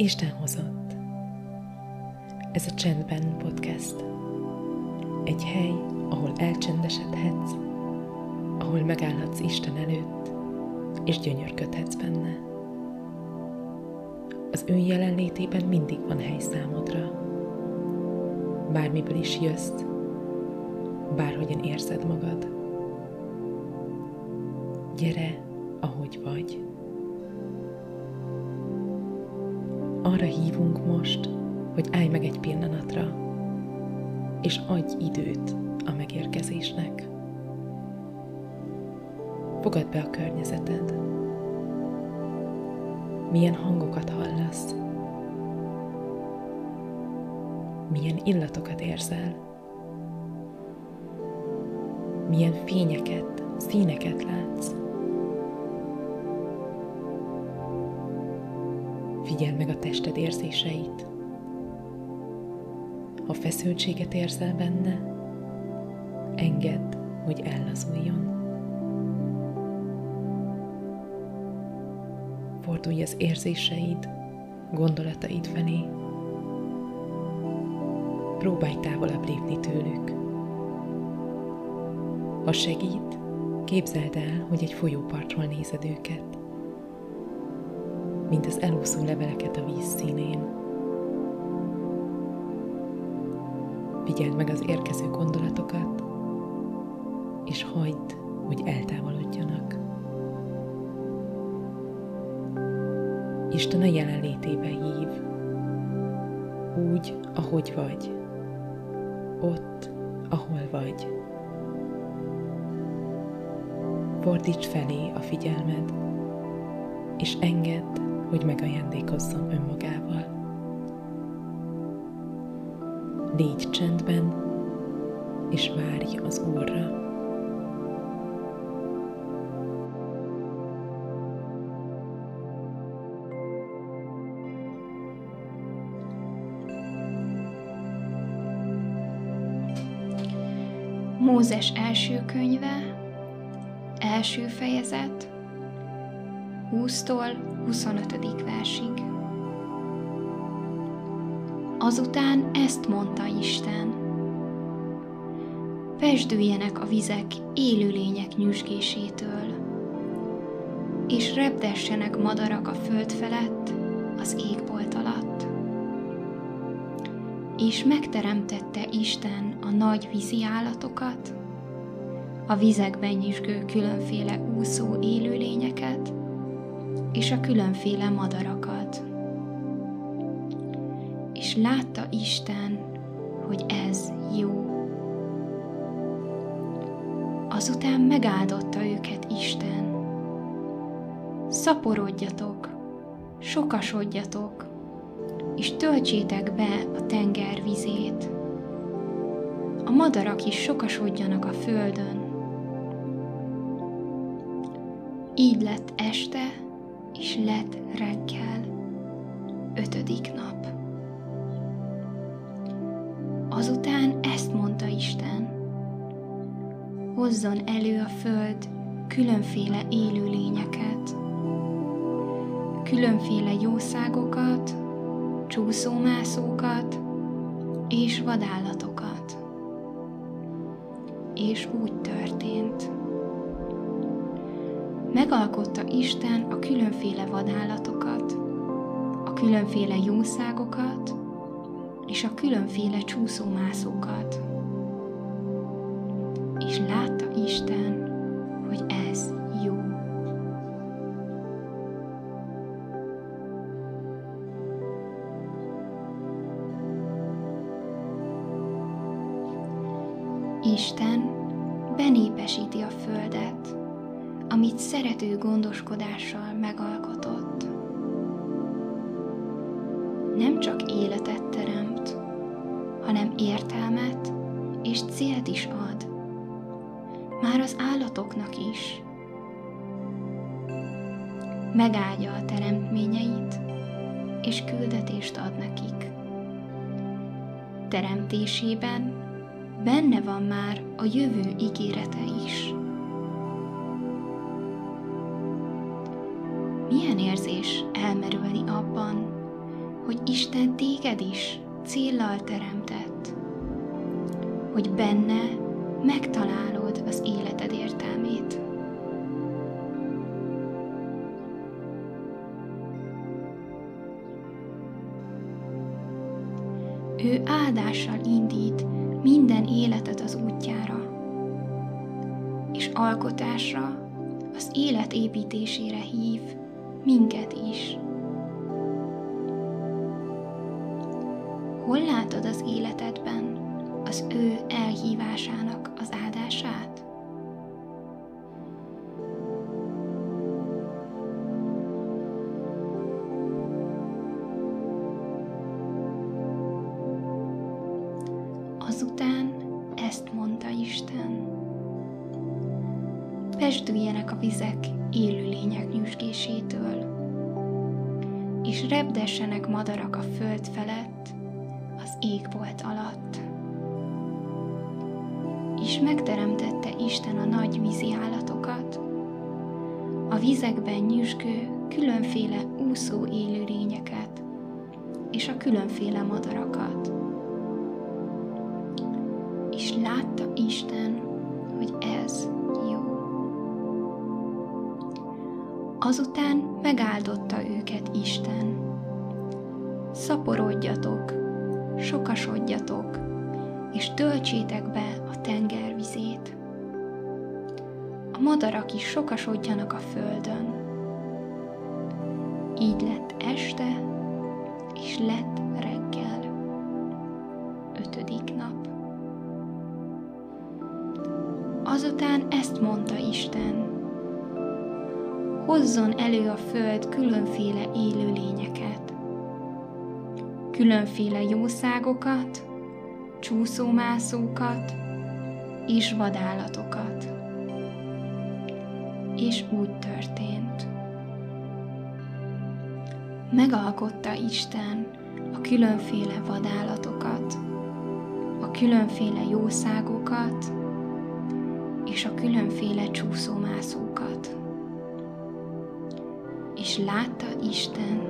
Isten hozott. Ez a Csendben podcast. Egy hely, ahol elcsendesedhetsz, ahol megállhatsz Isten előtt, és gyönyörködhetsz benne. Az ő jelenlétében mindig van hely számodra. Bármiből is jössz, bárhogyan érzed magad. Gyere, ahogy vagy. Arra hívunk most, hogy állj meg egy pillanatra, és adj időt a megérkezésnek. Fogad be a környezeted. Milyen hangokat hallasz? Milyen illatokat érzel? Milyen fényeket, színeket látsz? Figyeld meg a tested érzéseit. Ha feszültséget érzel benne, engedd, hogy ellazuljon. Fordulj az érzéseid, gondolataid felé. Próbálj távolabb lépni tőlük. Ha segít, képzeld el, hogy egy folyópartról nézed őket mint az elúszó leveleket a víz színén. Figyeld meg az érkező gondolatokat, és hagyd, hogy eltávolodjanak. Isten a jelenlétébe hív, úgy, ahogy vagy, ott, ahol vagy. Fordíts felé a figyelmed, és engedd, hogy megajándékozzon önmagával. Légy csendben, és várj az Úrra. Mózes első könyve, első fejezet, 20-tól 25. versig. Azután ezt mondta Isten. Pesdüljenek a vizek élőlények nyüzsgésétől, és repdessenek madarak a föld felett, az égbolt alatt. És megteremtette Isten a nagy vízi állatokat, a vizekben nyüzsgő különféle úszó élőlényeket, és a különféle madarakat. És látta Isten, hogy ez jó. Azután megáldotta őket Isten. Szaporodjatok, sokasodjatok, és töltsétek be a tenger vizét. A madarak is sokasodjanak a földön. Így lett este, és lett reggel, ötödik nap. Azután ezt mondta Isten, hozzon elő a föld különféle élőlényeket, különféle jószágokat, csúszómászókat és vadállatokat. És úgy történt megalkotta Isten a különféle vadállatokat, a különféle jószágokat és a különféle csúszómászókat. És látta Isten, hogy ez jó. Isten benépesíti a földet, amit szerető gondoskodással megalkotott. Nem csak életet teremt, hanem értelmet és célt is ad, már az állatoknak is. Megáldja a teremtményeit, és küldetést ad nekik. Teremtésében benne van már a jövő ígérete is. Elmerülni abban, hogy Isten téged is céllal teremtett, hogy benne megtalálod az életed értelmét. Ő áldással indít minden életet az útjára, és alkotásra, az élet építésére hív minket is. Hol látod az életedben az ő elhívásának az áldását? És repdessenek madarak a föld felett, az égbolt alatt. És megteremtette Isten a nagy vízi állatokat, a vizekben nyüzsgő különféle úszó élőlényeket, és a különféle madarakat. És látta Isten, Azután megáldotta őket Isten. Szaporodjatok, sokasodjatok, és töltsétek be a tenger vizét. A madarak is sokasodjanak a földön. Így lett este, és lett reggel. Ötödik nap. Azután ezt mondta Isten. Hozzon elő a föld különféle élőlényeket, különféle jószágokat, csúszómászókat és vadállatokat. És úgy történt. Megalkotta Isten a különféle vadállatokat, a különféle jószágokat és a különféle csúszómászókat. És látta Isten,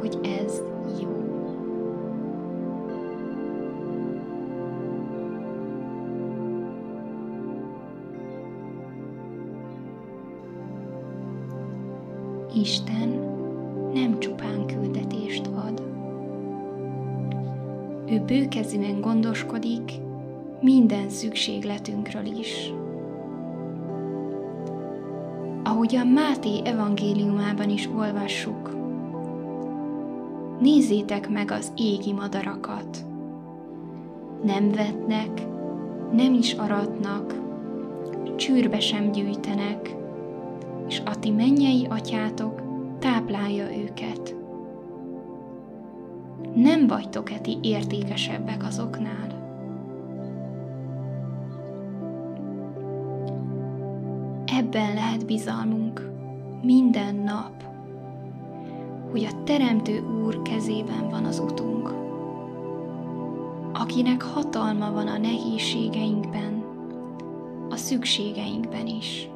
hogy ez jó. Isten nem csupán küldetést ad. Ő bőkezűen gondoskodik minden szükségletünkről is. Ahogy a Máté evangéliumában is olvassuk, nézzétek meg az égi madarakat. Nem vetnek, nem is aratnak, csűrbe sem gyűjtenek, és a ti mennyei atyátok táplálja őket. Nem vagytok-e ti értékesebbek azoknál? Ebben lehet bizalmunk minden nap, hogy a Teremtő Úr kezében van az utunk, akinek hatalma van a nehézségeinkben, a szükségeinkben is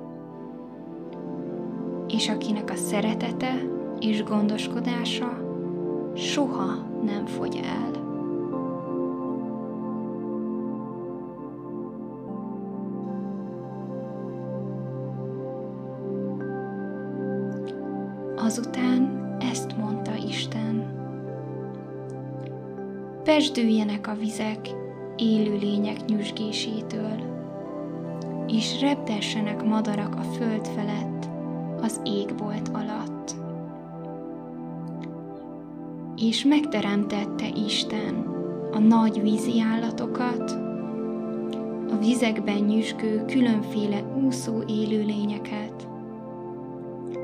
és akinek a szeretete és gondoskodása soha nem fogy el. Pesdüljenek a vizek élőlények nyüzsgésétől, és repdessenek madarak a föld felett, az égbolt alatt. És megteremtette Isten a nagy vízi állatokat, a vizekben nyüzsgő különféle úszó élőlényeket,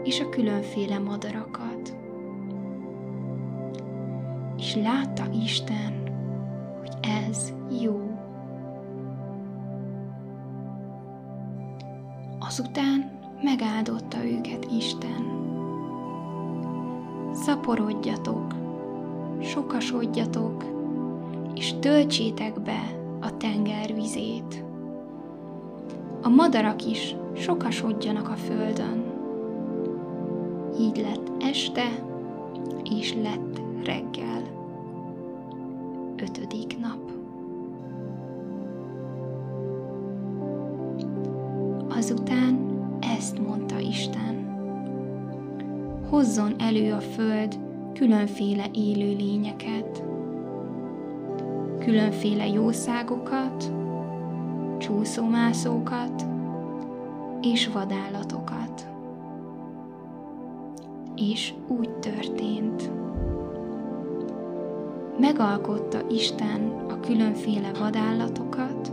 és a különféle madarakat. És látta Isten, hogy ez jó. Azután megáldotta őket Isten. Szaporodjatok, sokasodjatok, és töltsétek be a tenger vizét. A madarak is sokasodjanak a földön. Így lett este, és lett reggel. harmadik nap. Azután ezt mondta Isten. Hozzon elő a föld különféle élő lényeket, különféle jószágokat, csúszómászókat és vadállatokat. És úgy történt. Megalkotta Isten a különféle vadállatokat,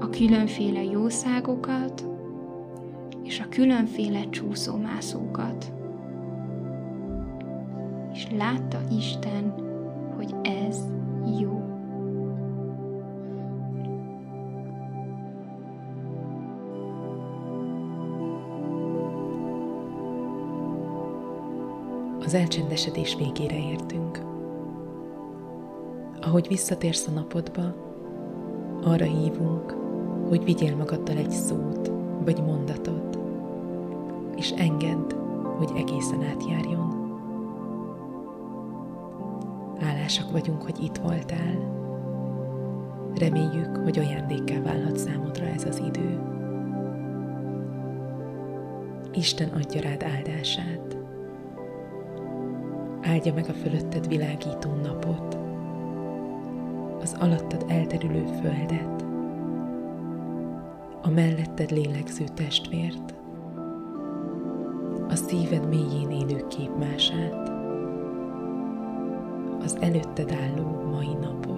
a különféle jószágokat és a különféle csúszómászókat. És látta Isten, hogy ez jó. Az elcsendesedés végére értünk. Ahogy visszatérsz a napodba, arra hívunk, hogy vigyél magaddal egy szót vagy mondatot, és engedd, hogy egészen átjárjon. Hálásak vagyunk, hogy itt voltál. Reméljük, hogy ajándékká válhat számodra ez az idő. Isten adja rád áldását. Áldja meg a fölötted világító napot, az alattad elterülő földet, a melletted lélegző testvért, a szíved mélyén élő képmását, az előtted álló mai napot.